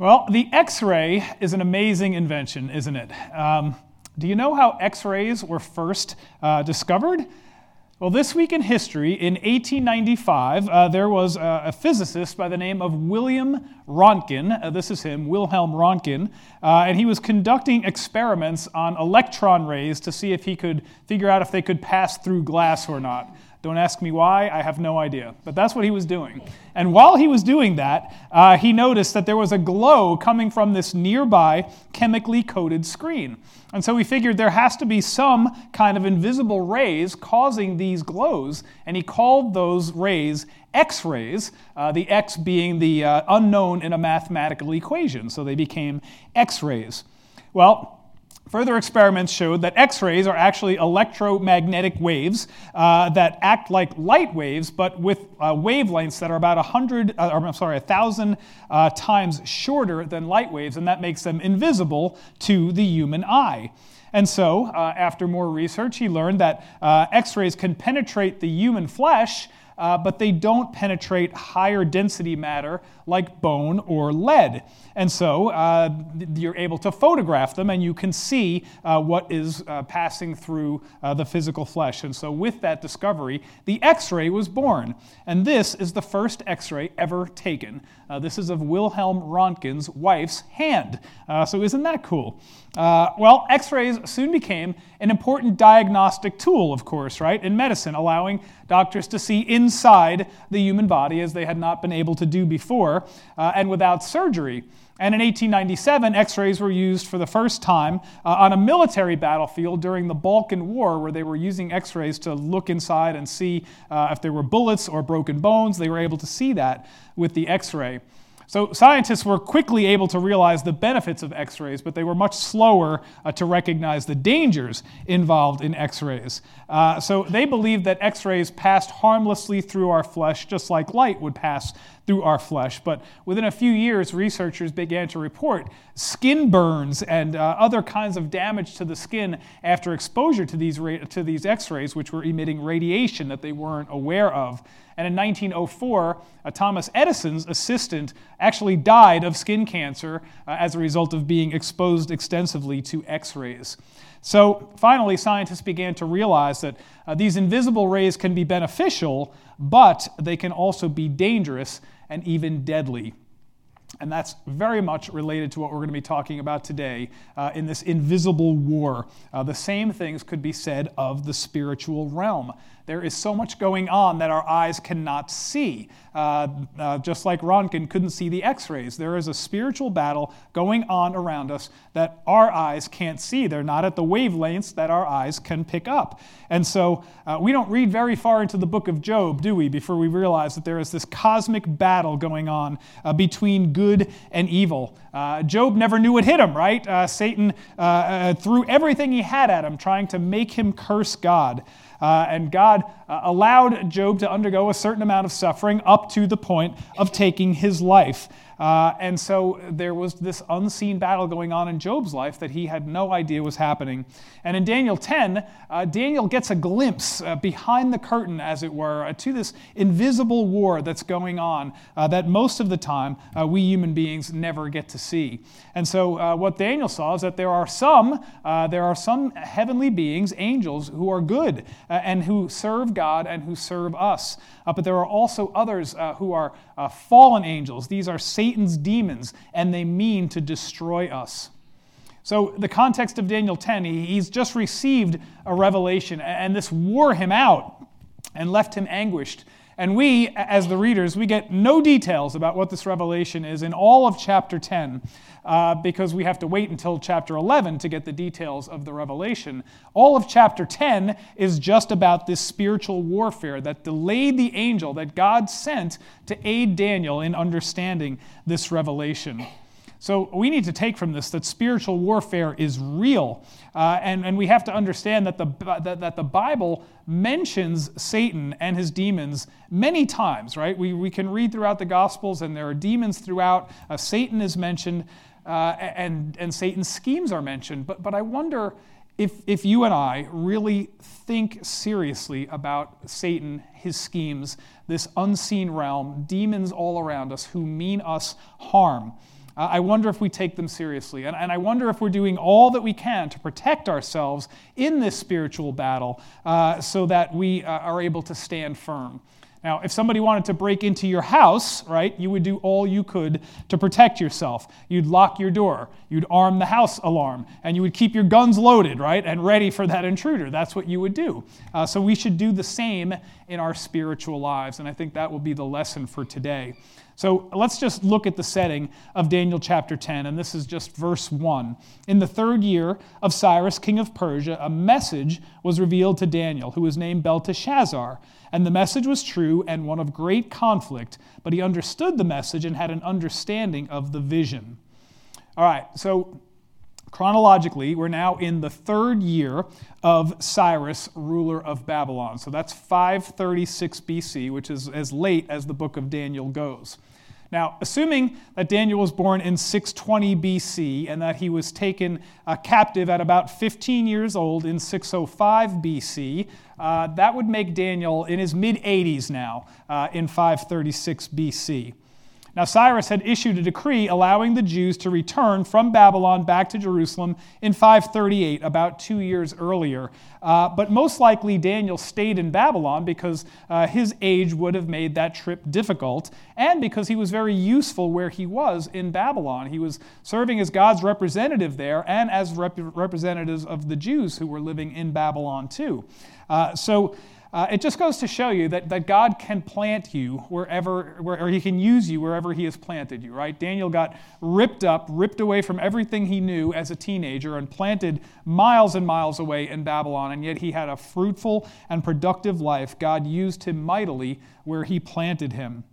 Well, the X ray is an amazing invention, isn't it? Um, do you know how X rays were first uh, discovered? Well, this week in history, in 1895, uh, there was a, physicist by the name of William Röntgen. Uh, this is him, Wilhelm Röntgen. Uh, and he was conducting experiments on electron rays to see if he could figure out if they could pass through glass or not. Don't ask me why, I have no idea. But that's what he was doing. And while he was doing that, uh, he noticed that there was a glow coming from this nearby chemically coated screen. And so he figured there has to be some kind of invisible rays causing these glows, and he called those rays X rays, uh, the X being the uh, unknown in a mathematical equation. So they became X rays. Well, Further experiments showed that X rays are actually electromagnetic waves uh, that act like light waves, but with uh, wavelengths that are about 100, uh, or, I'm sorry, 1,000 uh, times shorter than light waves, and that makes them invisible to the human eye. And so, uh, after more research, he learned that uh, X rays can penetrate the human flesh but they don't penetrate higher density matter like bone or lead. And so uh, you're able to photograph them and you can see uh, what is uh, passing through uh, the physical flesh. And so, with that discovery, the X ray was born. And this is the first X ray ever taken. Uh, this is of Wilhelm Röntgen's wife's hand. so, isn't that cool? well, X rays soon became an important diagnostic tool, of course, right, in medicine, allowing doctors to see inside the human body as they had not been able to do before uh, and without surgery. And in 1897, x rays were used for the first time uh, on a military battlefield during the Balkan War, where they were using x rays to look inside and see uh, if there were bullets or broken bones. They were able to see that with the x ray. So scientists were quickly able to realize the benefits of X rays, but they were much slower uh, to recognize the dangers involved in X rays. Uh, so they believed that X rays passed harmlessly through our flesh, just like light would pass through our flesh. But within a few years, researchers began to report skin burns and uh, other kinds of damage to the skin after exposure to these, ra- to these X rays, which were emitting radiation that they weren't aware of. And in 1904, uh, Thomas Edison's assistant actually died of skin cancer uh, as a result of being exposed extensively to X rays. So finally, scientists began to realize that uh, these invisible rays can be beneficial, but they can also be dangerous and even deadly. And that's very much related to what we're going to be talking about today uh, in this invisible war. Uh, the same things could be said of the spiritual realm. There is so much going on that our eyes cannot see. Uh, uh, just like Röntgen couldn't see the x rays, there is a spiritual battle going on around us that our eyes can't see. They're not at the wavelengths that our eyes can pick up. And so uh, we don't read very far into the book of Job, do we, before we realize that there is this cosmic battle going on uh, between good and evil. Uh, Job never knew what hit him, right? Uh, Satan threw everything he had at him, trying to make him curse God. Uh, and God uh, allowed Job to undergo a certain amount of suffering up to the point of taking his life. Uh, and so there was this unseen battle going on in Job's life that he had no idea was happening. And in Daniel 10, uh, Daniel gets a glimpse uh, behind the curtain, as it were, uh, to this invisible war that's going on uh, that most of the time uh, we human beings never get to see. And so what Daniel saw is that there are some, there are some heavenly beings, angels, who are good and who serve God and who serve us. but there are also others who are fallen angels. These are Satan Satan's demons, and they mean to destroy us. So, the context of Daniel 10, he's just received a revelation, and this wore him out and left him anguished. And we, as the readers, we get no details about what this revelation is in all of chapter 10 uh, because we have to wait until chapter 11 to get the details of the revelation. All of chapter 10 is just about this spiritual warfare that delayed the angel that God sent to aid Daniel in understanding this revelation. So we need to take from this that spiritual warfare is real. Uh, and, and we have to understand that the, that, that the Bible mentions Satan and his demons many times, right? We, we can read throughout the Gospels, and there are demons throughout. Uh, Satan is mentioned, uh, and, and Satan's schemes are mentioned. But, but I wonder if, if you and I really think seriously about Satan, his schemes, this unseen realm, demons all around us who mean us harm. I wonder if we take them seriously. And, and, I wonder if we're doing all that we can to protect ourselves in this spiritual battle uh, so that we uh, are able to stand firm. Now, if somebody wanted to break into your house, right, you would do all you could to protect yourself. You'd lock your door, you'd arm the house alarm, and you would keep your guns loaded, right, and ready for that intruder. That's what you would do. Uh, so we should do the same in our spiritual lives, and I think that will be the lesson for today. So let's just look at the setting of Daniel chapter 10, and this is just verse 1. In the third year of Cyrus, king of Persia, a message was revealed to Daniel, who was named Belteshazzar. And the message was true and one of great conflict, but he understood the message and had an understanding of the vision. All right, so chronologically, we're now in the third year of Cyrus, ruler of Babylon. So that's 536 BC, which is as late as the book of Daniel goes. Now, assuming that Daniel was born in 620 BC and that he was taken uh, captive at about 15 years old in 605 BC, uh, that would make Daniel in his mid 80s now uh, in 536 BC. Now, Cyrus had issued a decree allowing the Jews to return from Babylon back to Jerusalem in 538, about two years earlier. Uh, but most likely, Daniel stayed in Babylon because uh, his age would have made that trip difficult, and because he was very useful where he was in Babylon. He was serving as God's representative there and as rep- representatives of the Jews who were living in Babylon too. Uh, so, uh, it just goes to show you that, that God can plant you wherever, where, or He can use you wherever He has planted you, right? Daniel got ripped up, ripped away from everything he knew as a teenager, and planted miles and miles away in Babylon, and yet he had a fruitful and productive life. God used him mightily where He planted him.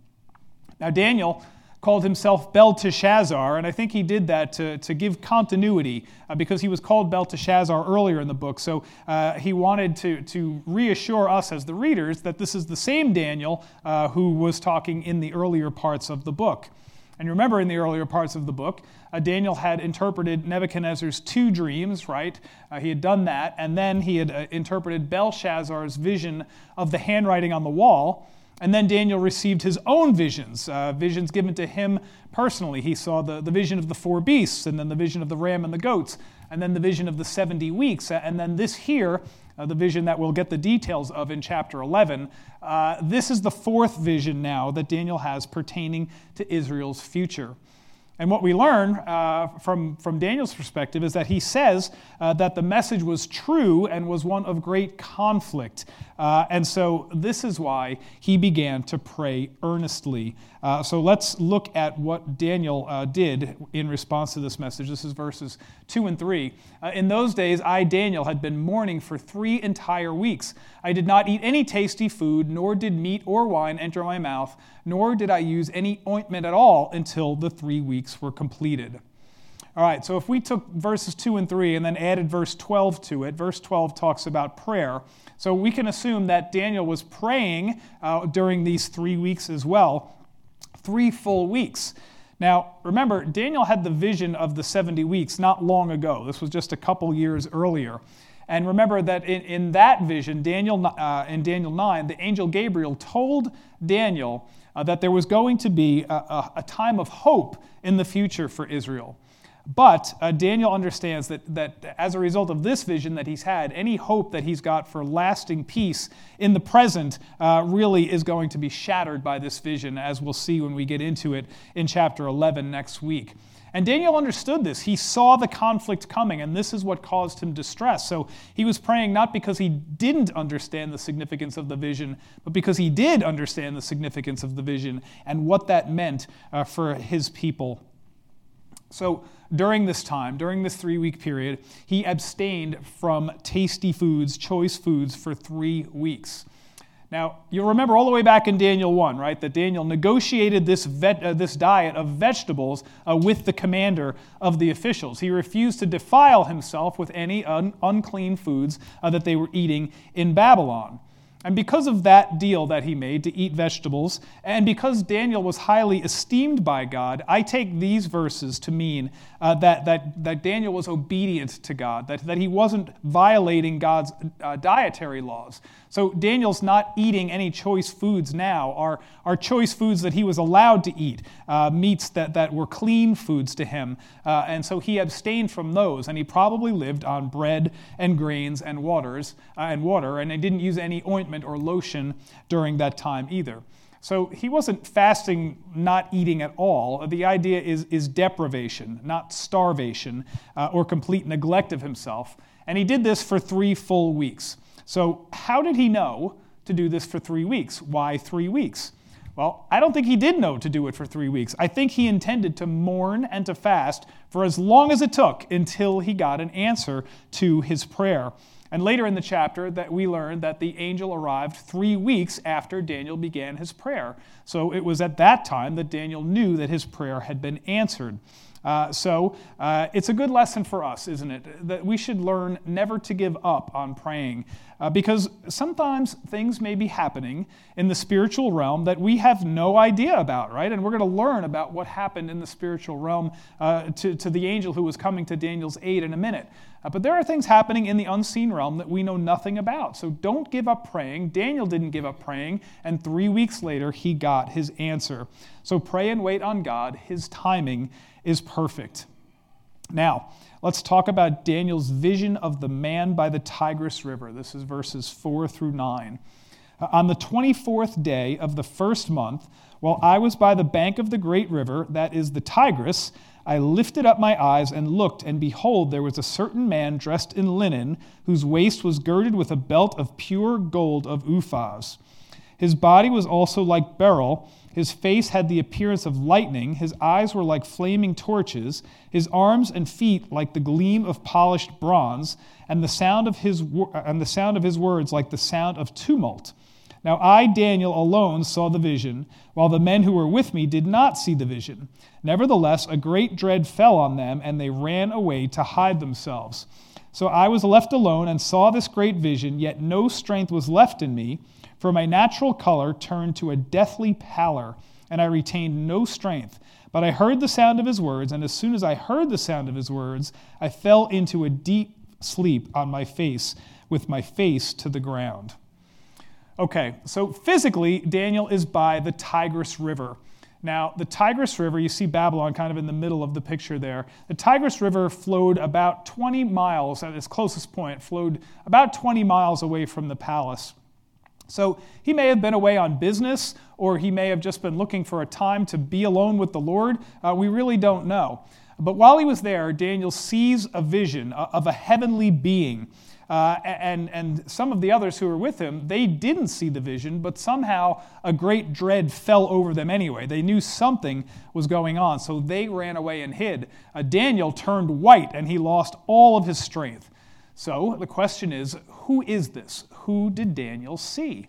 Now, Daniel called himself Belteshazzar, and I think he did that to, to give continuity uh, because he was called Belteshazzar earlier in the book. So uh, he wanted to, to reassure us as the readers that this is the same Daniel uh, who was talking in the earlier parts of the book. And you remember, in the earlier parts of the book, uh, Daniel had interpreted Nebuchadnezzar's two dreams, right? Uh, he had done that, and then he had uh, interpreted Belshazzar's vision of the handwriting on the wall. And then Daniel received his own visions, uh, visions given to him personally. He saw the, the vision of the four beasts, and then the vision of the ram and the goats, and then the vision of the 70 weeks. And then this here, uh, the vision that we'll get the details of in chapter 11, uh, this is the fourth vision now that Daniel has pertaining to Israel's future. And what we learn uh, from, from Daniel's perspective is that he says uh, that the message was true and was one of great conflict. Uh, and so this is why he began to pray earnestly. Uh, so let's look at what Daniel uh, did in response to this message. This is verses 2 and 3. Uh, in those days, I, Daniel, had been mourning for three entire weeks. I did not eat any tasty food, nor did meat or wine enter my mouth, nor did I use any ointment at all until the three weeks were completed. All right, so if we took verses 2 and 3 and then added verse 12 to it, verse 12 talks about prayer. So we can assume that Daniel was praying uh, during these three weeks as well, three full weeks. Now, remember, Daniel had the vision of the 70 weeks not long ago. This was just a couple years earlier. And remember that in, in that vision, Daniel, uh, in Daniel 9, the angel Gabriel told Daniel uh, that there was going to be a, a, a time of hope in the future for Israel. But uh, Daniel understands that, that as a result of this vision that he's had, any hope that he's got for lasting peace in the present uh, really is going to be shattered by this vision, as we'll see when we get into it in chapter 11 next week. And Daniel understood this. He saw the conflict coming, and this is what caused him distress. So he was praying not because he didn't understand the significance of the vision, but because he did understand the significance of the vision and what that meant uh, for his people. So, during this time, during this three week period, he abstained from tasty foods, choice foods, for three weeks. Now, you'll remember all the way back in Daniel 1, right, that Daniel negotiated this, vet, uh, this diet of vegetables uh, with the commander of the officials. He refused to defile himself with any un- unclean foods uh, that they were eating in Babylon. And because of that deal that he made to eat vegetables, and because Daniel was highly esteemed by God, I take these verses to mean uh, that, that, that Daniel was obedient to God, that, that he wasn't violating God's uh, dietary laws. So Daniel's not eating any choice foods now, are, are choice foods that he was allowed to eat, uh, meats that, that were clean foods to him. Uh, and so he abstained from those, and he probably lived on bread and grains and waters uh, and water, and he didn't use any ointment or lotion during that time either. So he wasn't fasting, not eating at all. The idea is, is deprivation, not starvation uh, or complete neglect of himself. And he did this for three full weeks. So, how did he know to do this for three weeks? Why three weeks? Well, I don't think he did know to do it for three weeks. I think he intended to mourn and to fast for as long as it took until he got an answer to his prayer. And later in the chapter that we learn that the angel arrived 3 weeks after Daniel began his prayer. So it was at that time that Daniel knew that his prayer had been answered. Uh, so uh, it's a good lesson for us, isn't it? That we should learn never to give up on praying. Uh, because sometimes things may be happening in the spiritual realm that we have no idea about, right? And we're going to learn about what happened in the spiritual realm uh, to, to the angel who was coming to Daniel's aid in a minute. Uh, but there are things happening in the unseen realm that we know nothing about. So don't give up praying. Daniel didn't give up praying, and three weeks later, he got his answer. So pray and wait on God. His timing is perfect. Now, let's talk about Daniel's vision of the man by the Tigris River. This is verses 4 through 9. Uh, on the 24th day of the first month, while I was by the bank of the great river, that is the Tigris, I lifted up my eyes and looked, and behold, there was a certain man dressed in linen, whose waist was girded with a belt of pure gold of Uphaz. His body was also like beryl his face had the appearance of lightning, his eyes were like flaming torches, his arms and feet like the gleam of polished bronze, and the sound of his, and the sound of his words like the sound of tumult. Now I, Daniel, alone saw the vision, while the men who were with me did not see the vision. Nevertheless, a great dread fell on them, and they ran away to hide themselves. So I was left alone and saw this great vision, yet no strength was left in me for my natural color turned to a deathly pallor, and I retained no strength. But I heard the sound of his words, and as soon as I heard the sound of his words, I fell into a deep sleep on my face, with my face to the ground. Okay, so physically, Daniel is by the Tigris River. Now, the Tigris River, you see Babylon kind of in the middle of the picture there. The Tigris River flowed about 20 miles at its closest point, flowed about 20 miles away from the palace. So he may have been away on business, or he may have just been looking for a time to be alone with the Lord. Uh, we really don't know. But while he was there, Daniel sees a vision of a heavenly being. Uh, and, and some of the others who were with him, they didn't see the vision, but somehow a great dread fell over them anyway. They knew something was going on, so they ran away and hid. Uh, Daniel turned white and he lost all of his strength. So the question is who is this? Who did Daniel see?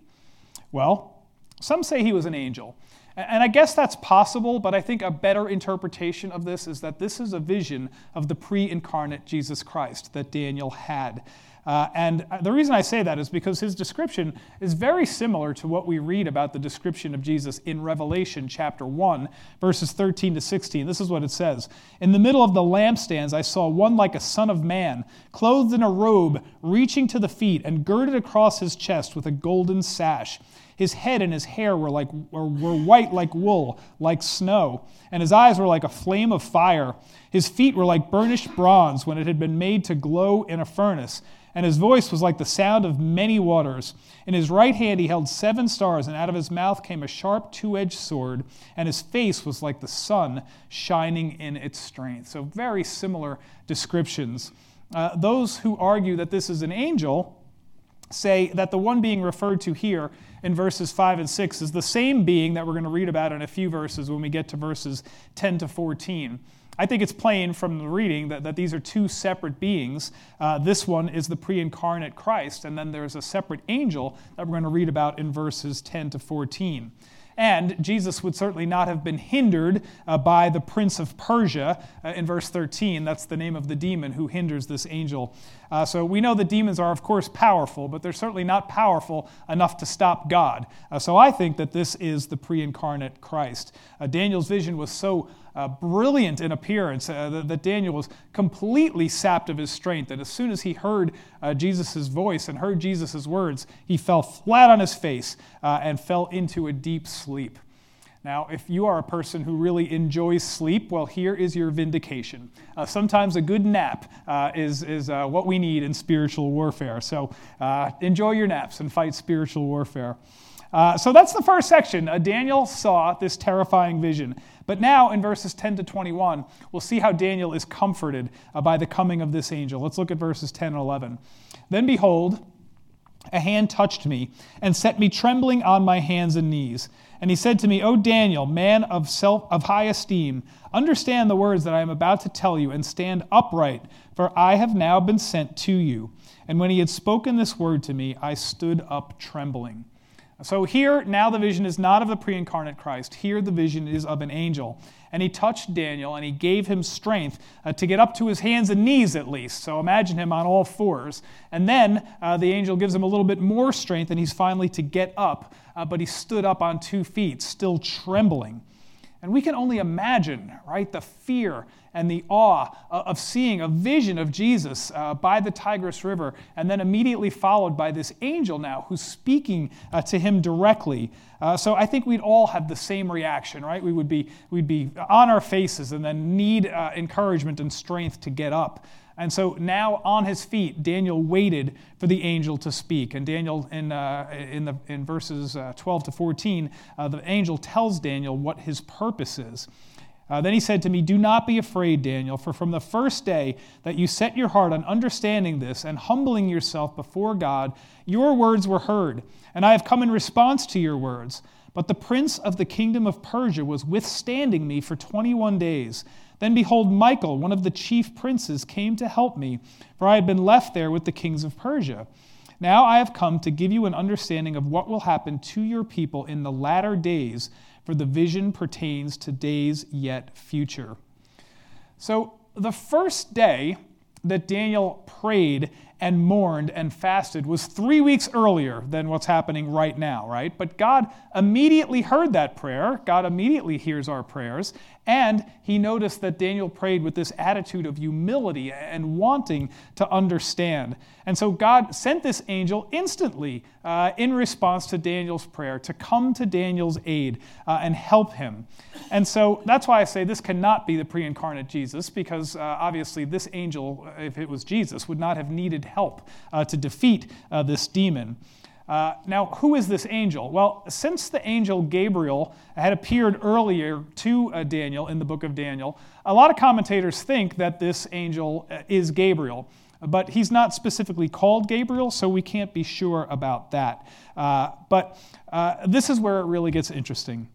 Well, some say he was an angel. And I guess that's possible, but I think a better interpretation of this is that this is a vision of the pre incarnate Jesus Christ that Daniel had. Uh, and the reason I say that is because his description is very similar to what we read about the description of Jesus in Revelation chapter 1, verses 13 to 16. This is what it says In the middle of the lampstands, I saw one like a son of man, clothed in a robe, reaching to the feet, and girded across his chest with a golden sash. His head and his hair were, like, were white like wool, like snow, and his eyes were like a flame of fire. His feet were like burnished bronze when it had been made to glow in a furnace and his voice was like the sound of many waters. In his right hand he held seven stars, and out of his mouth came a sharp two edged sword, and his face was like the sun shining in its strength. So, very similar descriptions. Uh, those who argue that this is an angel say that the one being referred to here in verses 5 and 6 is the same being that we're going to read about in a few verses when we get to verses 10 to 14. I think it's plain from the reading that, that these are two separate beings. Uh, this one is the pre incarnate Christ, and then there's a separate angel that we're going to read about in verses 10 to 14. And Jesus would certainly not have been hindered uh, by the prince of Persia uh, in verse 13. That's the name of the demon who hinders this angel. Uh, so we know the demons are, of course, powerful, but they're certainly not powerful enough to stop God. Uh, so I think that this is the pre incarnate Christ. Uh, Daniel's vision was so uh, brilliant in appearance uh, that, that, Daniel was completely sapped of his strength. And as soon as he heard uh, Jesus' voice and heard Jesus' words, he fell flat on his face uh, and fell into a deep sleep. Now, if you are a person who really enjoys sleep, well, here is your vindication. Uh, sometimes a good nap uh, is, is uh, what we need in spiritual warfare. So uh, enjoy your naps and fight spiritual warfare. So that's the first section. Daniel saw this terrifying vision. But now, in verses 10 to 21, we'll see how Daniel is comforted uh, by the coming of this angel. Let's look at verses 10 and 11. Then behold, a hand touched me and set me trembling on my hands and knees. And he said to me, O Daniel, man of, self, of high esteem, understand the words that I am about to tell you, and stand upright, for I have now been sent to you. And when he had spoken this word to me, I stood up trembling. So here, now the vision is not of the pre incarnate Christ. Here, the vision is of an angel. And he touched Daniel and he gave him strength uh, to get up to his hands and knees at least. So imagine him on all fours. And then uh, the angel gives him a little bit more strength and he's finally to get up. Uh, but he stood up on two feet, still trembling. And we can only imagine, right, the fear and the awe of seeing a vision of Jesus uh, by the Tigris River, and then immediately followed by this angel now who's speaking uh, to him directly. Uh, so I think we'd all have the same reaction, right? We would be, we'd be on our faces and then need uh, encouragement and strength to get up. And so now on his feet, Daniel waited for the angel to speak. And Daniel, in, uh, in, the, in verses uh, 12 to 14, uh, the angel tells Daniel what his purpose is. Uh, then he said to me, Do not be afraid, Daniel, for from the first day that you set your heart on understanding this and humbling yourself before God, your words were heard, and I have come in response to your words. But the prince of the kingdom of Persia was withstanding me for 21 days. Then behold, Michael, one of the chief princes, came to help me, for I had been left there with the kings of Persia. Now I have come to give you an understanding of what will happen to your people in the latter days for the vision pertains to days yet future. So, the first day that Daniel prayed and mourned and fasted was three weeks earlier than what's happening right now, right? But God immediately heard that prayer. God immediately hears our prayers. And he noticed that Daniel prayed with this attitude of humility and wanting to understand. And so God sent this angel instantly uh, in response to Daniel's prayer to come to Daniel's aid uh, and help him. And so that's why I say this cannot be the pre incarnate Jesus, because uh, obviously this angel, if it was Jesus, would not have needed help uh, to defeat uh, this demon. Uh, now, who is this angel? Well, since the angel Gabriel had appeared earlier to uh, Daniel in the book of Daniel, a lot of commentators think that this angel uh, is Gabriel. But he's not specifically called Gabriel, so we can't be sure about that. Uh, but uh, this is where it really gets interesting.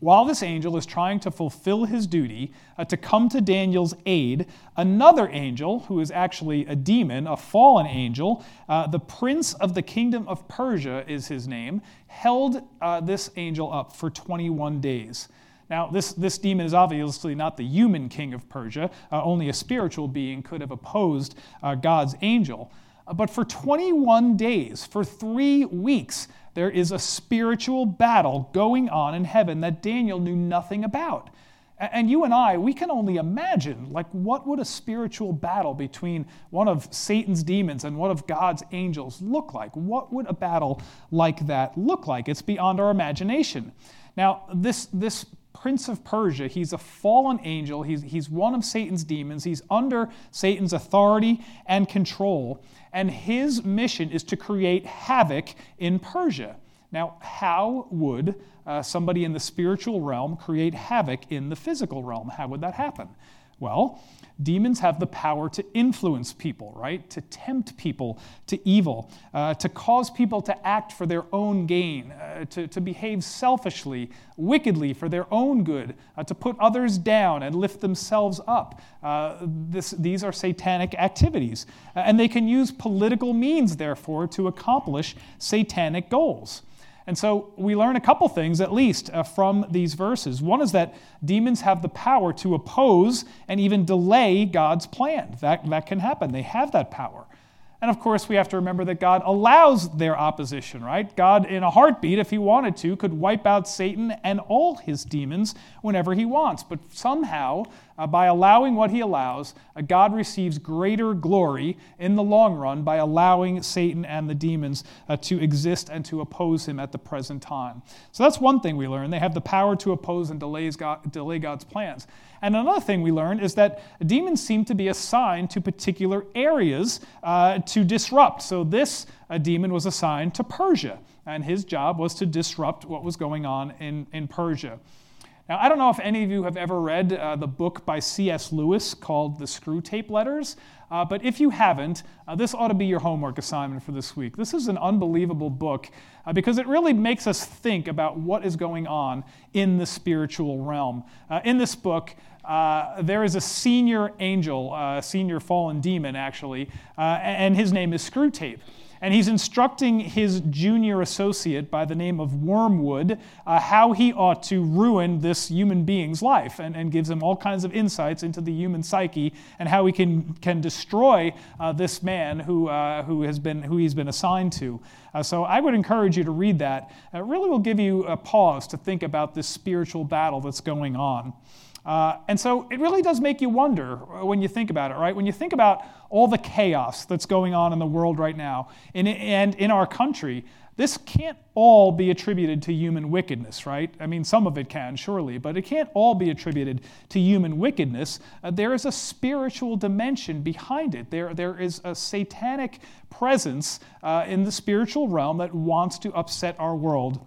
While this angel is trying to fulfill his duty uh, to come to Daniel's aid, another angel, who is actually a demon, a fallen angel, uh, the prince of the kingdom of Persia is his name, held uh, this angel up for 21 days. Now, this, this demon is obviously not the human king of Persia. Uh, only a spiritual being could have opposed uh, God's angel. Uh, but for 21 days, for three weeks, there is a spiritual battle going on in heaven that Daniel knew nothing about. And you and I, we can only imagine, like, what would a spiritual battle between one of Satan's demons and one of God's angels look like? What would a battle like that look like? It's beyond our imagination. Now, this, this prince of Persia, he's a fallen angel, he's, he's one of Satan's demons, he's under Satan's authority and control and his mission is to create havoc in Persia. Now, how would uh, somebody in the spiritual realm create havoc in the physical realm? How would that happen? Well, demons have the power to influence people, right? To tempt people to evil, uh, to cause people to act for their own gain, uh, to, to behave selfishly, wickedly for their own good, uh, to put others down and lift themselves up. Uh, this, these are satanic activities. Uh, and they can use political means, therefore, to accomplish satanic goals. And so we learn a couple things, at least, uh, from these verses. One is that demons have the power to oppose and even delay God's plan. That, that can happen. They have that power. And of course, we have to remember that God allows their opposition, right? God, in a heartbeat, if he wanted to, could wipe out Satan and all his demons whenever he wants. But somehow, uh, by allowing what he allows, uh, God receives greater glory in the long run by allowing Satan and the demons uh, to exist and to oppose him at the present time. So that's one thing we learn. They have the power to oppose and delays God, delay God's plans. And another thing we learned is that demons seem to be assigned to particular areas uh, to disrupt. So this uh, demon was assigned to Persia, and his job was to disrupt what was going on in, in Persia. Now, I don't know if any of you have ever read uh, the book by C.S. Lewis called The Screwtape Letters, uh, but if you haven't, uh, this ought to be your homework assignment for this week. This is an unbelievable book uh, because it really makes us think about what is going on in the spiritual realm. Uh, in this book, uh, there is a senior angel, a uh, senior fallen demon actually, uh, and his name is Screwtape. And he's instructing his junior associate by the name of Wormwood uh, how he ought to ruin this human being's life and, and gives him all kinds of insights into the human psyche and how he can, can destroy uh, this man who, who, has been, who he's been assigned to. so I would encourage you to read that. It really will give you a pause to think about this spiritual battle that's going on. Uh, and so it really does make you wonder when you think about it, right? When you think about all the chaos that's going on in the world right now and, and in our country, this can't all be attributed to human wickedness, right? I mean, some of it can, surely, but it can't all be attributed to human wickedness. Uh, there is a spiritual dimension behind it. There, there is a satanic presence uh, in the spiritual realm that wants to upset our world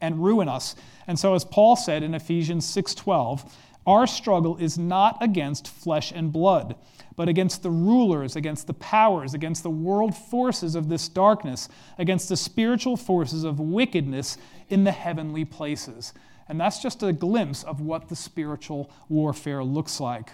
and ruin us. And so, as Paul said in Ephesians 6:12, our struggle is not against flesh and blood, but against the rulers, against the powers, against the world forces of this darkness, against the spiritual forces of wickedness in the heavenly places. And that's just a glimpse of what the spiritual warfare looks like.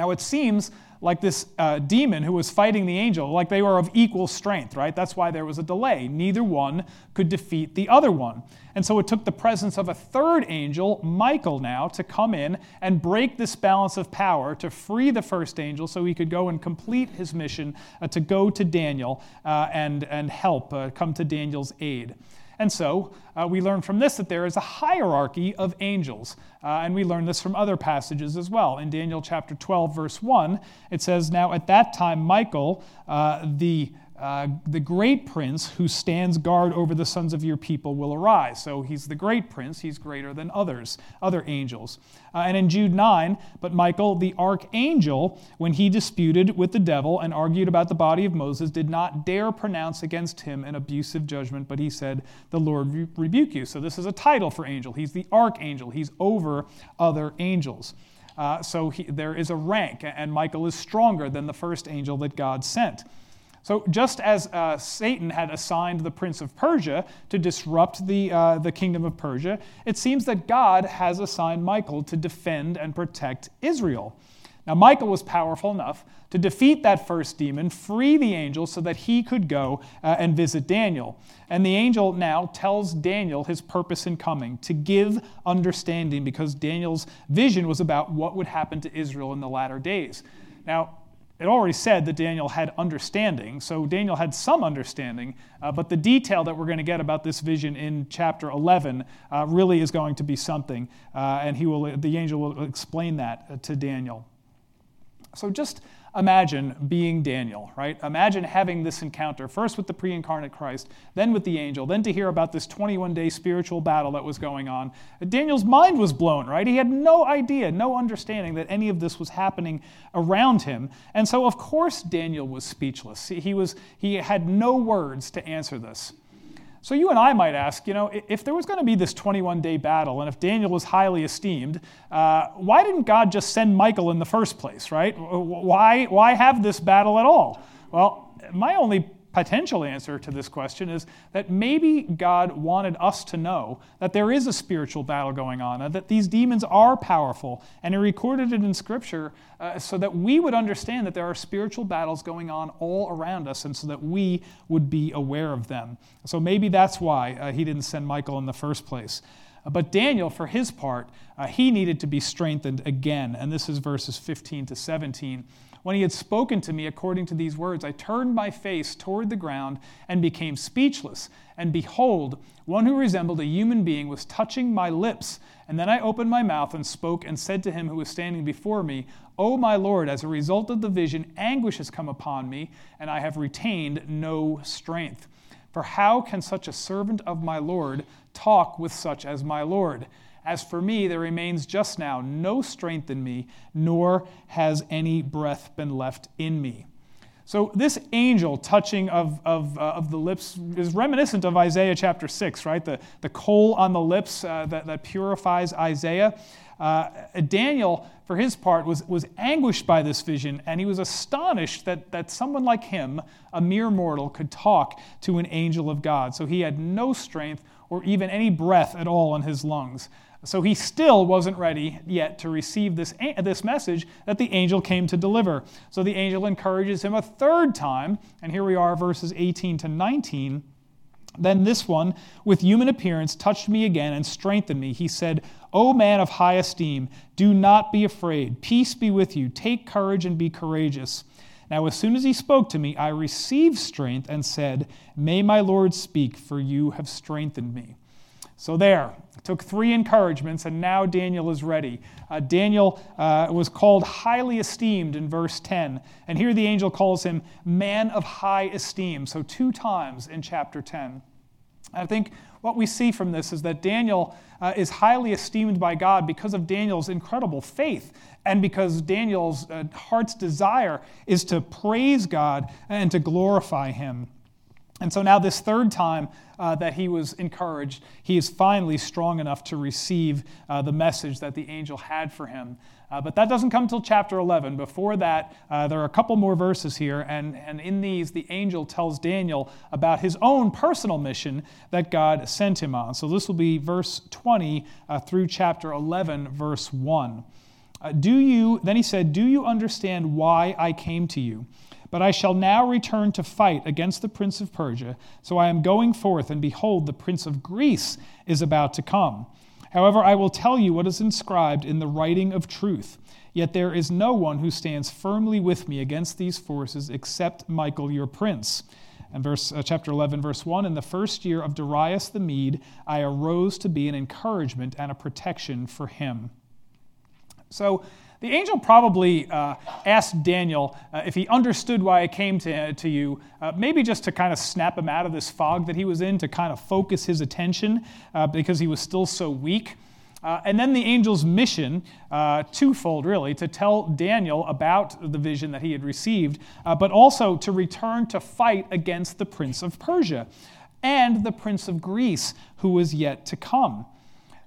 Now, it seems like this uh, demon who was fighting the angel, like they were of equal strength, right? That's why there was a delay. Neither one could defeat the other one. And so it took the presence of a third angel, Michael, now, to come in and break this balance of power to free the first angel so he could go and complete his mission uh, to go to Daniel uh, and, and help uh, come to Daniel's aid. And so uh, we learn from this that there is a hierarchy of angels. Uh, and we learn this from other passages as well. In Daniel chapter 12, verse 1, it says, Now at that time, Michael, uh, the uh, the great prince who stands guard over the sons of your people will arise. So he's the great prince, he's greater than others, other angels. Uh, and in Jude 9, but Michael, the archangel, when he disputed with the devil and argued about the body of Moses, did not dare pronounce against him an abusive judgment, but he said, The Lord re- rebuke you. So this is a title for angel. He's the archangel, he's over other angels. Uh, so he, there is a rank, and Michael is stronger than the first angel that God sent. So, just as uh, Satan had assigned the prince of Persia to disrupt the, uh, the kingdom of Persia, it seems that God has assigned Michael to defend and protect Israel. Now, Michael was powerful enough to defeat that first demon, free the angel so that he could go uh, and visit Daniel. And the angel now tells Daniel his purpose in coming to give understanding because Daniel's vision was about what would happen to Israel in the latter days. Now, it already said that Daniel had understanding, so Daniel had some understanding, uh, but the detail that we're going to get about this vision in chapter 11 uh, really is going to be something, uh, and he will, the angel will explain that uh, to Daniel. So just imagine being Daniel, right? Imagine having this encounter, first with the pre incarnate Christ, then with the angel, then to hear about this 21 day spiritual battle that was going on. Daniel's mind was blown, right? He had no idea, no understanding that any of this was happening around him. And so, of course, Daniel was speechless. He, was, he had no words to answer this. So you and I might ask, you know, if there was going to be this 21 day battle and if Daniel was highly esteemed, uh, why didn't God just send Michael in the first place, right? Why, why have this battle at all? Well, my only potential answer to this question is that maybe God wanted us to know that there is a spiritual battle going on, that these demons are powerful, and He recorded it in Scripture uh, so that we would understand that there are spiritual battles going on all around us, and so that we would be aware of them. So maybe that's why uh, He didn't send Michael in the first place. But Daniel, for his part, uh, he needed to be strengthened again. And this is verses 15 to 17. When he had spoken to me according to these words, I turned my face toward the ground and became speechless. And behold, one who resembled a human being was touching my lips. And then I opened my mouth and spoke and said to him who was standing before me, O my Lord, as a result of the vision, anguish has come upon me, and I have retained no strength. For how can such a servant of my Lord talk with such as my Lord? As for me, there remains just now no strength in me, nor has any breath been left in me. So, this angel touching of, of, uh, of the lips is reminiscent of Isaiah chapter 6, right? The, the coal on the lips uh, that, that purifies Isaiah. Uh, Daniel, for his part, was, was anguished by this vision, and he was astonished that, that someone like him, a mere mortal, could talk to an angel of God. So, he had no strength or even any breath at all in his lungs. So he still wasn't ready yet to receive this, this message that the angel came to deliver. So the angel encourages him a third time, and here we are, verses 18 to 19. Then this one, with human appearance, touched me again and strengthened me. He said, O man of high esteem, do not be afraid. Peace be with you. Take courage and be courageous. Now, as soon as he spoke to me, I received strength and said, May my Lord speak, for you have strengthened me. So, there, took three encouragements, and now Daniel is ready. Uh, Daniel uh, was called highly esteemed in verse 10, and here the angel calls him man of high esteem. So, two times in chapter 10. I think what we see from this is that Daniel uh, is highly esteemed by God because of Daniel's incredible faith and because Daniel's uh, heart's desire is to praise God and to glorify him. And so now, this third time uh, that he was encouraged, he is finally strong enough to receive uh, the message that the angel had for him. Uh, but that doesn't come until chapter 11. Before that, uh, there are a couple more verses here, and, and in these, the angel tells Daniel about his own personal mission that God sent him on. So this will be verse 20 uh, through chapter 11, verse 1. Uh, do you, then he said, Do you understand why I came to you? But I shall now return to fight against the prince of Persia. So I am going forth, and behold, the prince of Greece is about to come. However, I will tell you what is inscribed in the writing of truth. Yet there is no one who stands firmly with me against these forces except Michael your prince. And verse, uh, chapter 11, verse 1 In the first year of Darius the Mede, I arose to be an encouragement and a protection for him. So, the angel probably uh, asked Daniel uh, if he understood why I came to, to you, uh, maybe just to kind of snap him out of this fog that he was in, to kind of focus his attention uh, because he was still so weak. Uh, and then the angel's mission, uh, twofold really, to tell Daniel about the vision that he had received, but also to return to fight against the prince of Persia and the prince of Greece, who was yet to come.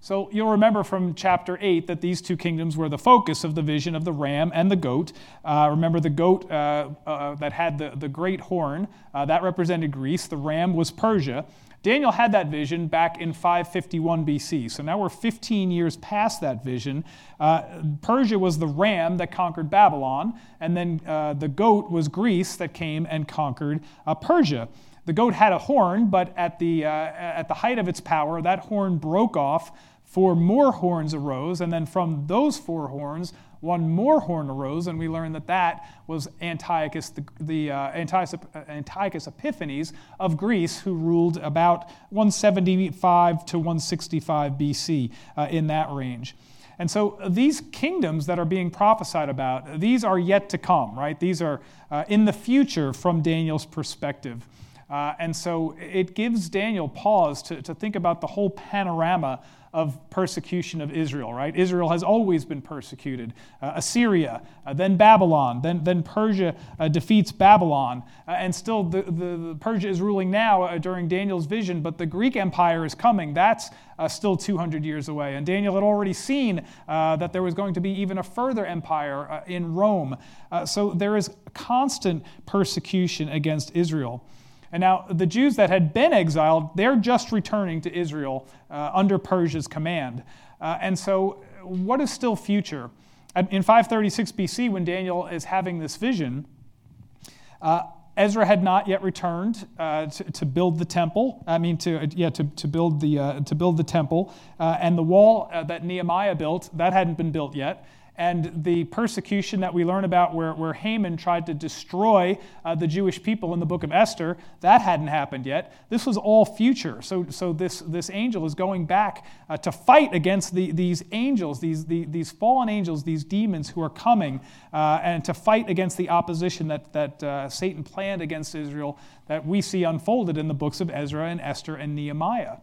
So you'll remember from chapter 8 that these two kingdoms were the focus of the vision of the ram and the goat. Uh, remember the goat uh, uh, that had the, the great horn, uh, that represented Greece. The ram was Persia. Daniel had that vision back in 551 BC. So now we're 15 years past that vision. Uh, Persia was the ram that conquered Babylon, and then uh, the goat was Greece that came and conquered Persia. The goat had a horn, but at the, at the height of its power, that horn broke off four more horns arose, and then from those four horns, one more horn arose, and we learn that that was Antiochus, the, the uh, Antiochus, Antiochus, Epiphanes of Greece, who ruled about 175 to 165 BC uh, in that range. And so these kingdoms that are being prophesied about, these are yet to come, right? These are uh, in the future from Daniel's perspective. Uh, and so it gives Daniel pause to, to think about the whole panorama of persecution of Israel, right? Israel has always been persecuted. Uh, Assyria, uh, then Babylon, then, then Persia uh, defeats Babylon. Uh, and still, the, the, the, Persia is ruling now uh, during Daniel's vision, but the Greek Empire is coming. That's uh, still 200 years away. And Daniel had already seen that there was going to be even a further empire in Rome. so there is constant persecution against Israel. And now the Jews that had been exiled, they're just returning to Israel uh, under Persia's command. Uh, and so, what is still future? In 536 BC, when Daniel is having this vision, uh, Ezra had not yet returned uh, to, to, build the temple. I mean, to yeah, to, to build the uh, to build the temple, uh, and the wall uh, that Nehemiah built that hadn't been built yet and the persecution that we learn about where, where Haman tried to destroy uh, the Jewish people in the book of Esther, that hadn't happened yet. This was all future. So, so this, this angel is going back uh, to fight against the, these angels, these, the, these fallen angels, these demons who are coming, uh, and to fight against the opposition that, that uh, Satan planned against Israel that we see unfolded in the books of Ezra and Esther and Nehemiah.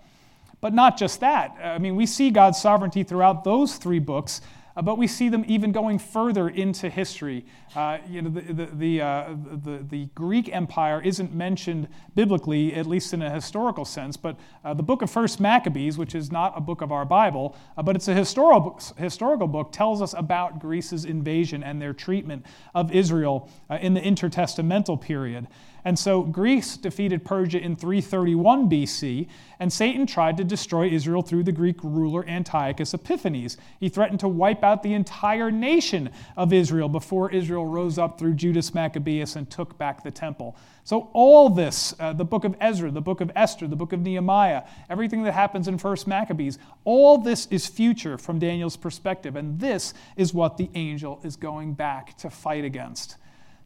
But not just that. I mean, we see God's sovereignty throughout those three books. Uh, but we see them even going further into history. Uh, you know, the, the, the, uh, the, the, Greek Empire isn't mentioned biblically, at least in a historical sense, but uh, the book of First Maccabees, which is not a book of our Bible, uh, but it's a historical, historical book, tells us about Greece's invasion and their treatment of Israel uh, in the intertestamental period. And so Greece defeated Persia in 331 BC, and Satan tried to destroy Israel through the Greek ruler Antiochus Epiphanes. He threatened to wipe out the entire nation of Israel before Israel rose up through Judas Maccabeus and took back the temple. So, all this, uh, the book of Ezra, the book of Esther, the book of Nehemiah, everything that happens in 1st Maccabees, all this is future from Daniel's perspective. And this is what the angel is going back to fight against.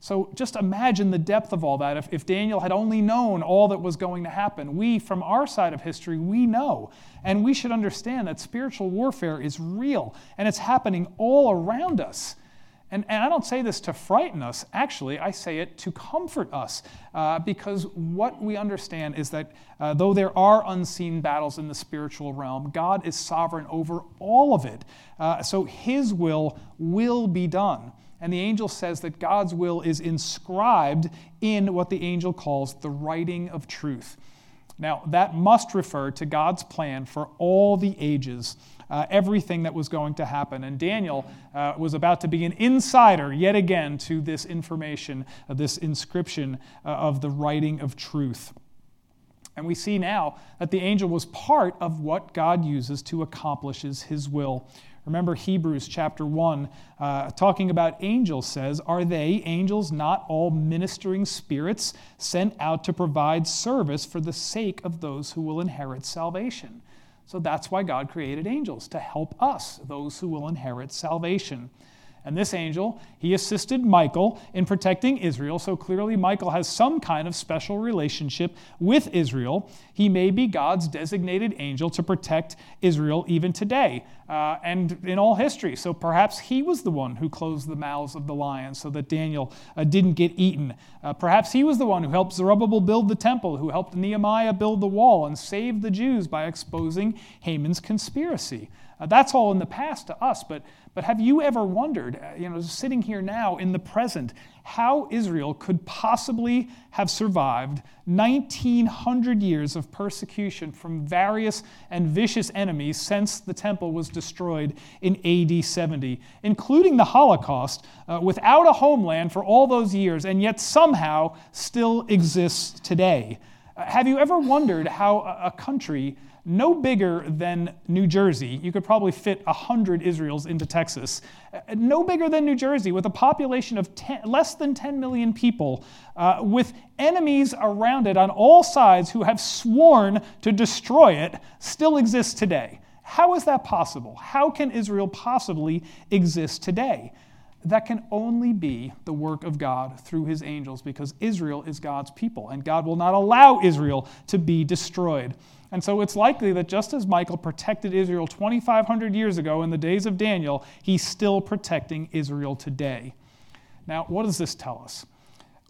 So just imagine the depth of all that. If, if Daniel had only known all that was going to happen, we, from our side of history, we know. And we should understand that spiritual warfare is real and it's happening all around us. And, and I don't say this to frighten us, actually, I say it to comfort us. Uh, because what we understand is that uh, though there are unseen battles in the spiritual realm, God is sovereign over all of it. Uh, so his will will be done. And the angel says that God's will is inscribed in what the angel calls the writing of truth. Now, that must refer to God's plan for all the ages, uh, everything that was going to happen. And Daniel uh, was about to be an insider yet again to this information, uh, this inscription uh, of the writing of truth. And we see now that the angel was part of what God uses to accomplish his will. Remember Hebrews chapter 1, uh, talking about angels, says, Are they, angels, not all ministering spirits sent out to provide service for the sake of those who will inherit salvation? So that's why God created angels, to help us, those who will inherit salvation. And this angel, he assisted Michael in protecting Israel. So clearly, Michael has some kind of special relationship with Israel. He may be God's designated angel to protect Israel even today uh, and in all history. So perhaps he was the one who closed the mouths of the lions so that Daniel uh, didn't get eaten. Uh, perhaps he was the one who helped Zerubbabel build the temple, who helped Nehemiah build the wall and save the Jews by exposing Haman's conspiracy. Uh, that's all in the past to us, but, but have you ever wondered, uh, you know, sitting here now in the present, how Israel could possibly have survived 1900 years of persecution from various and vicious enemies since the temple was destroyed in AD 70, including the Holocaust, uh, without a homeland for all those years, and yet somehow still exists today? Uh, have you ever wondered how a, a country no bigger than New Jersey. You could probably fit 100 Israels into Texas. Uh, no bigger than New Jersey, with a population of 10, less than 10 million people, uh, with enemies around it on all sides who have sworn to destroy it, still exists today. How is that possible? How can Israel possibly exist today? That can only be the work of God through his angels because Israel is God's people and God will not allow Israel to be destroyed. And so it's likely that just as Michael protected Israel 2,500 years ago in the days of Daniel, he's still protecting Israel today. Now, what does this tell us?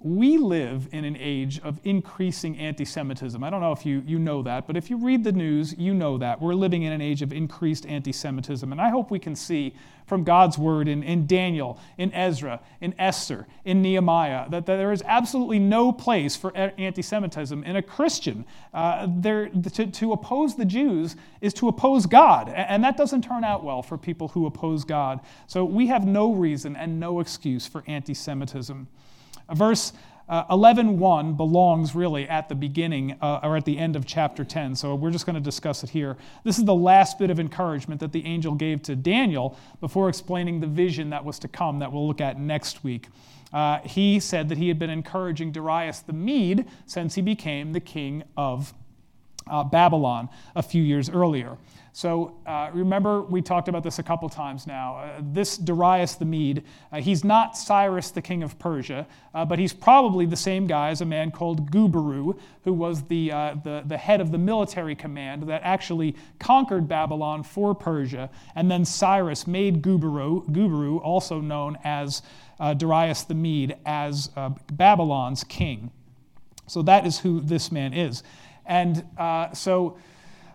We live in an age of increasing anti Semitism. I don't know if you, you know that, but if you read the news, you know that. We're living in an age of increased anti Semitism. And I hope we can see from God's word in, in Daniel, in Ezra, in Esther, in Nehemiah, that, that there is absolutely no place for anti Semitism in a Christian. Uh, there, to, to oppose the Jews is to oppose God, and that doesn't turn out well for people who oppose God. So we have no reason and no excuse for anti Semitism. Verse uh, 11.1 belongs really at the beginning uh, or at the end of chapter 10, so we're just going to discuss it here. This is the last bit of encouragement that the angel gave to Daniel before explaining the vision that was to come that we'll look at next week. Uh, he said that he had been encouraging Darius the Mede since he became the king of uh, Babylon a few years earlier. So uh, remember, we talked about this a couple times now. Uh, this Darius the Mede, uh, he's not Cyrus the king of Persia, uh, but he's probably the same guy as a man called Gubaru, who was the, uh, the, the head of the military command that actually conquered Babylon for Persia. And then Cyrus made Gubaru, Gubaru also known as Darius the Mede, as Babylon's king. So that is who this man is. And so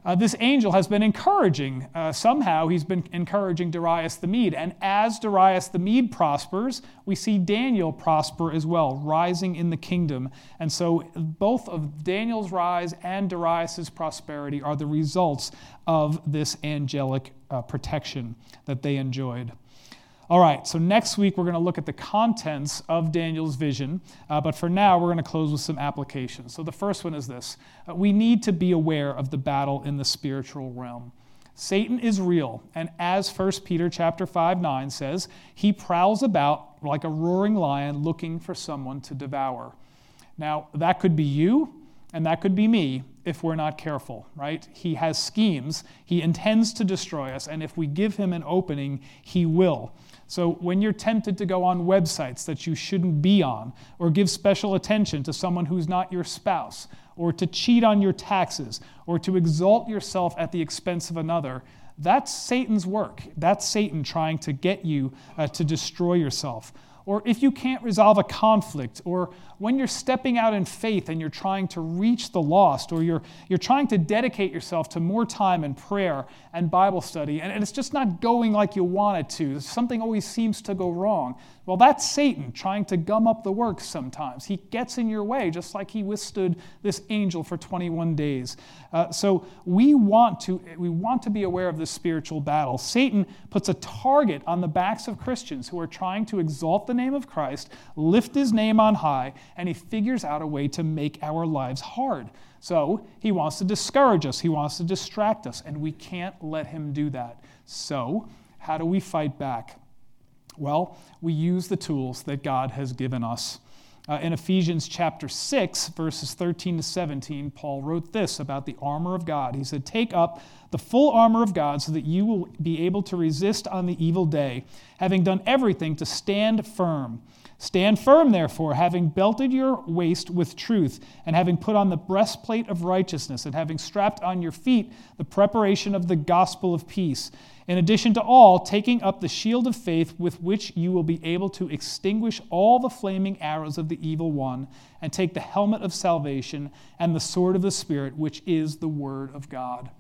uh, this angel has been encouraging, uh, somehow, he's been encouraging Darius the Mede. And as Darius the Mede prospers, we see Daniel prosper as well, rising in the kingdom. And so both of Daniel's rise and Darius's prosperity are the results of this angelic uh, protection that they enjoyed. All right, so next week we're going to look at the contents of Daniel's vision, uh, but for now we're going to close with some applications. So the first one is this uh, we need to be aware of the battle in the spiritual realm. Satan is real, and as 1 Peter chapter 5 9 says, he prowls about like a roaring lion looking for someone to devour. Now, that could be you, and that could be me if we're not careful, right? He has schemes. He intends to destroy us, and if we give him an opening, he will. So when you're tempted to go on websites that you shouldn't be on, or give special attention to someone who's not your spouse, or to cheat on your taxes, or to exalt yourself at the expense of another, that's Satan's work. That's Satan trying to get you uh, to destroy yourself or if you can't resolve a conflict, or when you're stepping out in faith and you're trying to reach the lost, or you're, you're trying to dedicate yourself to more time in prayer and Bible study, and, and it's just not going like you want it to, something always seems to go wrong. Well, that's Satan trying to gum up the works sometimes. He gets in your way, just like he withstood this angel for 21 days. Uh, so we want, to, we want to be aware of this spiritual battle. Satan puts a target on the backs of Christians who are trying to exalt the name of Christ, lift his name on high, and he figures out a way to make our lives hard. So he wants to discourage us, he wants to distract us, and we can't let him do that. So, how do we fight back? Well, we use the tools that God has given us. Uh, in Ephesians chapter 6, verses 13 to 17, Paul wrote this about the armor of God. He said, Take up the full armor of God so that you will be able to resist on the evil day, having done everything to stand firm. Stand firm, therefore, having belted your waist with truth, and having put on the breastplate of righteousness, and having strapped on your feet the preparation of the gospel of peace in addition to all, taking up the shield of faith with which you will be able to extinguish all the flaming arrows of the evil one, and take the helmet of salvation and the sword of the Spirit, which is the word of God.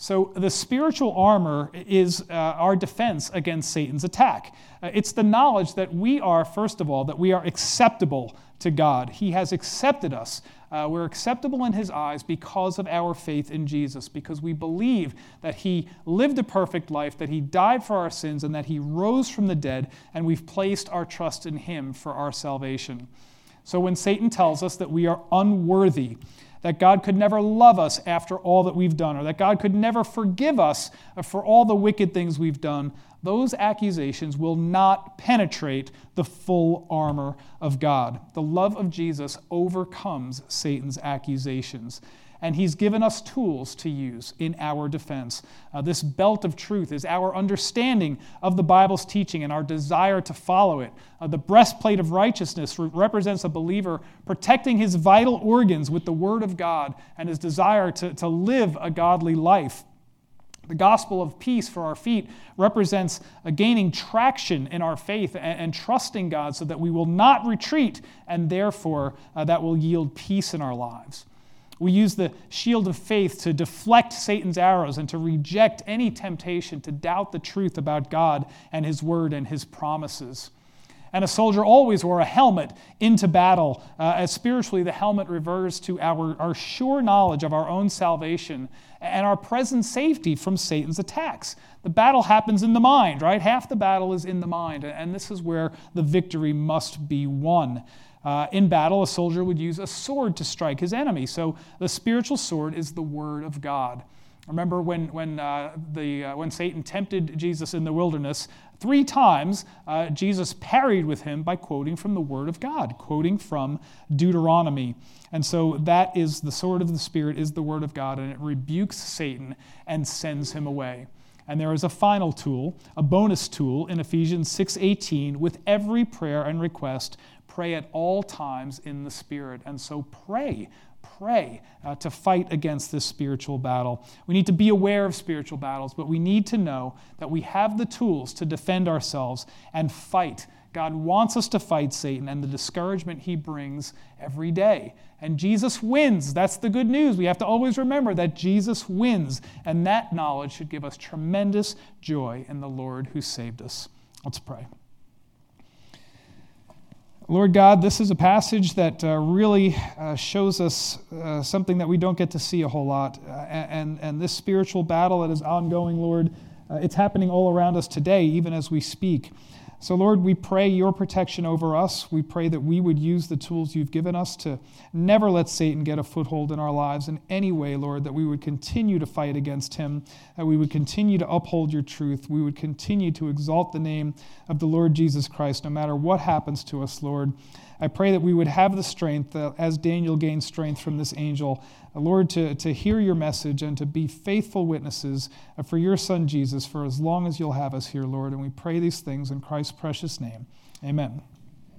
So, the spiritual armor is uh, our defense against Satan's attack. Uh, it's the knowledge that we are, first of all, that we are acceptable to God. He has accepted us. Uh, we're acceptable in His eyes because of our faith in Jesus, because we believe that He lived a perfect life, that He died for our sins, and that He rose from the dead, and we've placed our trust in Him for our salvation. So, when Satan tells us that we are unworthy, that God could never love us after all that we've done, or that God could never forgive us for all the wicked things we've done, those accusations will not penetrate the full armor of God. The love of Jesus overcomes Satan's accusations and He's given us tools to use in our defense. Uh, this belt of truth is our understanding of the Bible's teaching and our desire to follow it. Uh, the breastplate of righteousness re- represents a believer protecting his vital organs with the Word of God and his desire to, to live a godly life. The gospel of peace for our feet represents a gaining traction in our faith and, and trusting God so that we will not retreat, and therefore uh, that will yield peace in our lives. We use the shield of faith to deflect Satan's arrows and to reject any temptation to doubt the truth about God and His word and His promises. And a soldier always wore a helmet into battle, uh, as spiritually the helmet refers to our, our sure knowledge of our own salvation and our present safety from Satan's attacks. The battle happens in the mind, right? Half the battle is in the mind, and this is where the victory must be won. Uh, in battle, a soldier would use a sword to strike his enemy. So the spiritual sword is the word of God. Remember when, when, uh, the, uh, when Satan tempted Jesus in the wilderness, three times uh, Jesus parried with him by quoting from the Word of God, quoting from Deuteronomy. And so that is the sword of the Spirit, is the Word of God, and it rebukes Satan and sends him away. And there is a final tool, a bonus tool in Ephesians 6:18 with every prayer and request pray at all times in the spirit. And so pray pray uh, to fight against this spiritual battle. We need to be aware of spiritual battles, but we need to know that we have the tools to defend ourselves and fight. God wants us to fight Satan and the discouragement he brings every day. And Jesus wins. That's the good news. We have to always remember that Jesus wins. And that knowledge should give us tremendous joy in the Lord who saved us. Let's pray. Lord God, this is a passage that uh, really uh, shows us uh, something that we don't get to see a whole lot. Uh, and, and this spiritual battle that is ongoing, Lord, uh, it's happening all around us today, even as we speak. So, Lord, we pray your protection over us. We pray that we would use the tools you've given us to never let Satan get a foothold in our lives in any way, Lord, that we would continue to fight against him, that we would continue to uphold your truth, we would continue to exalt the name of the Lord Jesus Christ no matter what happens to us, Lord. I pray that we would have the strength, uh, as Daniel gained strength from this angel, uh, Lord, to, to hear your message and to be faithful witnesses uh, for your Son Jesus for as long as you'll have us here, Lord. And we pray these things in Christ's precious name. Amen.